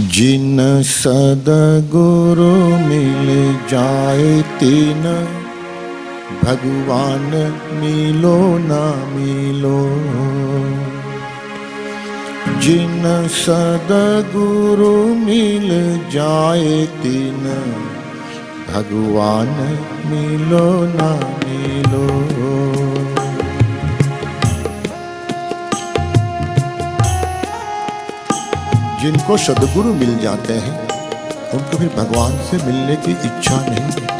जिन सदगुरु मिल जाए तीन, भगवान मिलो ना मिलो। जिन सदगुरु मिल जाए तीन, भगवान मिलो ना मिलो। जिनको सदगुरु मिल जाते हैं, उनको फिर भगवान से मिलने की इच्छा नहीं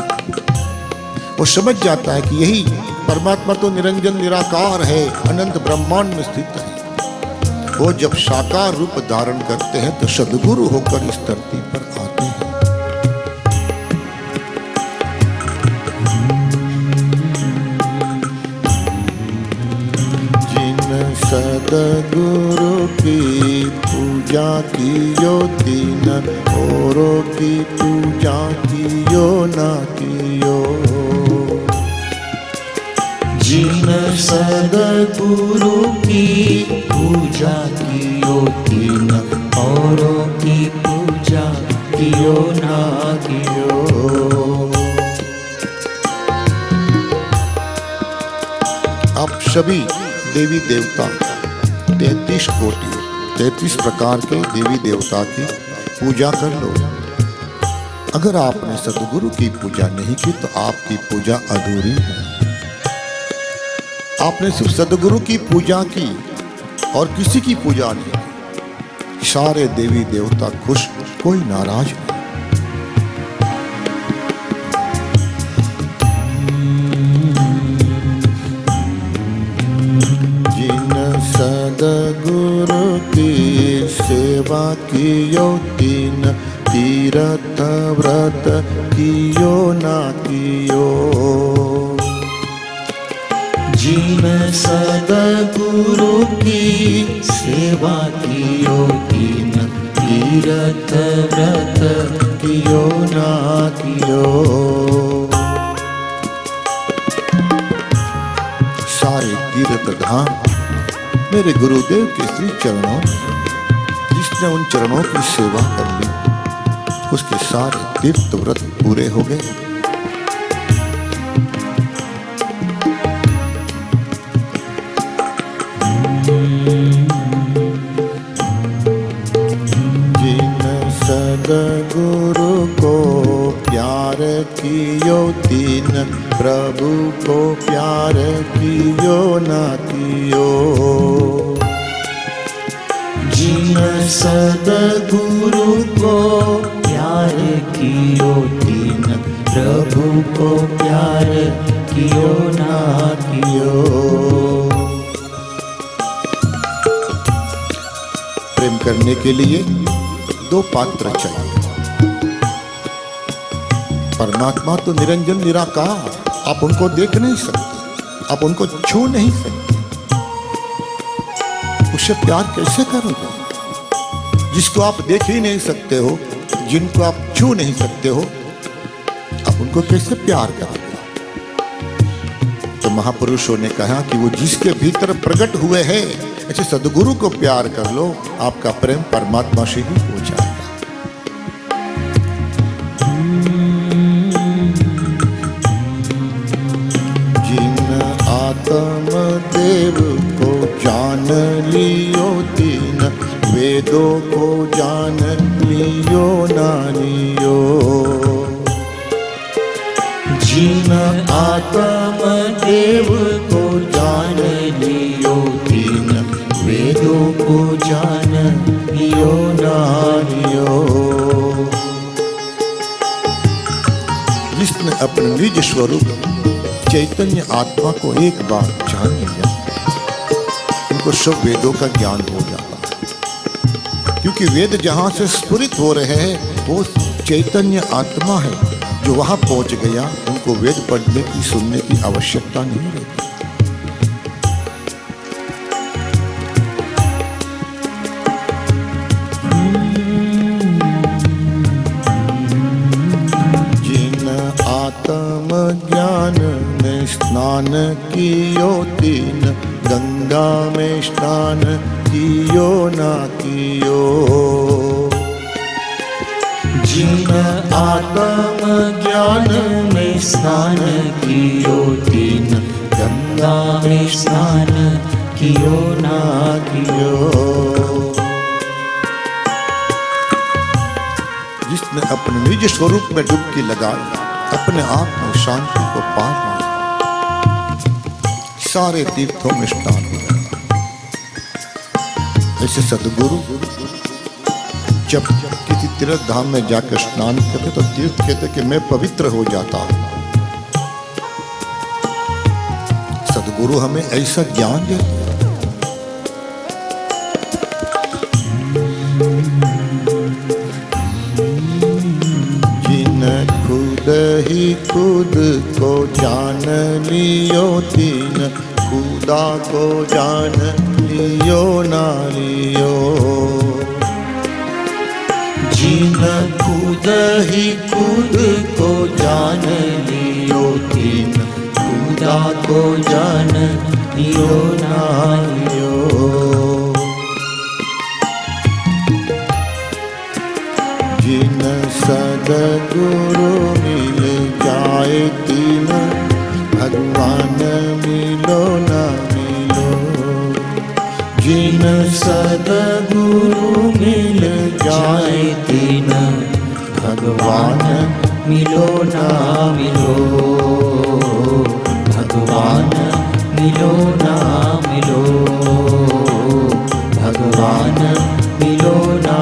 वो समझ जाता है कि यही परमात्मा तो निरंजन, निराकार है, अनंत ब्रह्मांड में स्थित है। वो जब साकार रूप धारण करते हैं तो सदगुरु होकर इस धरती पर कियो तीन औरों की पूजा कियो ना कियो। जिन सदगुरु की पूजा कियो तीन औरों की पूजा कियो ना कियो। आप सभी देवी देवता, तैतीस कोटि तैतीस प्रकार के देवी देवता की पूजा कर लो। अगर आपने सदगुरु की पूजा नहीं की तो आपकी पूजा अधूरी है। आपने सिर्फ़ सदगुरु की पूजा की और किसी की पूजा नहीं सारे देवी देवता खुश, कोई नाराज़ कियो तीन तीरथ व्रत कियो ना कियो। जिन सदगुरु की सेवा कियो तीन तीरथ व्रत कियो ना कियो। सारे तीर्थ धाम मेरे गुरुदेव के श्री चरणों में जिसने उन चरणों की सेवा कर ली उसके सारे तीर्थ व्रत पूरे हो गए। सदगुरु को प्यार कियो, तीन प्रभु को प्यार कियो, ना कियो। जिन सदगुरु को प्यार कियो तीन प्रभु को प्यार कियो ना कियो। प्रेम करने के लिए दो पात्र चाहिए। परमात्मा तो निरंजन, निराकार। आप उनको देख नहीं सकते। आप उनको छू नहीं सकते। उससे प्यार कैसे करोगे? जिसको आप देख ही नहीं सकते हो, जिनको आप छू नहीं सकते हो, आप उनको कैसे प्यार करोगे? तो महापुरुषों ने कहा कि वो जिसके भीतर प्रकट हुए हैं, ऐसे सदगुरु को प्यार कर लो, आपका प्रेम परमात्मा से ही हो जाएगा। जिन आत्म देव को जान लियो तीन, वेदों को जान लियो ना लियो जिन आत्म देव को जान लियो तीन, वेदों को जान लियो नानियो। जिसने अपने निज स्वरूप चैतन्य आत्मा को एक बार जान लिया उनको सब वेदों का ज्ञान हो जाता है। क्योंकि वेद जहाँ से स्फुरित हो रहे हैं, वो चैतन्य आत्मा है, जो वहाँ पहुँच गया, उनको वेद पढ़ने की, सुनने की आवश्यकता नहीं रहती। जिन गंगा में स्नान कियो ना कियो। जिन आत्म ज्ञान में स्नान कियो, तीन गंगा में स्नान कियो ना कियो। जिसने अपने निज स्वरूप में डुबकी लगाई, अपने आप में शांति को पा लिया सारे तीर्थों में स्नान ऐसे सदगुरु जब किसी तीर्थ धाम में जाकर स्नान करते तो तीर्थ कहते कि मैं पवित्र हो जाता। हूँ सदगुरु हमें ऐसा ज्ञान देते खुद ही खुद को जान लियो, तीन खुदा को जान लियो, ना लियो। जिन खुद ही खुद को जान लियो, तीन खुदा को जान लियो, ना लियो। जिन सदगुरु मिल जाए तीन मान मिलो न मिलो जिन सदगुरु मिल जाए तिन भगवान मिलो न मिलो भगवान मिलो न मिलो भगवान मिलो ना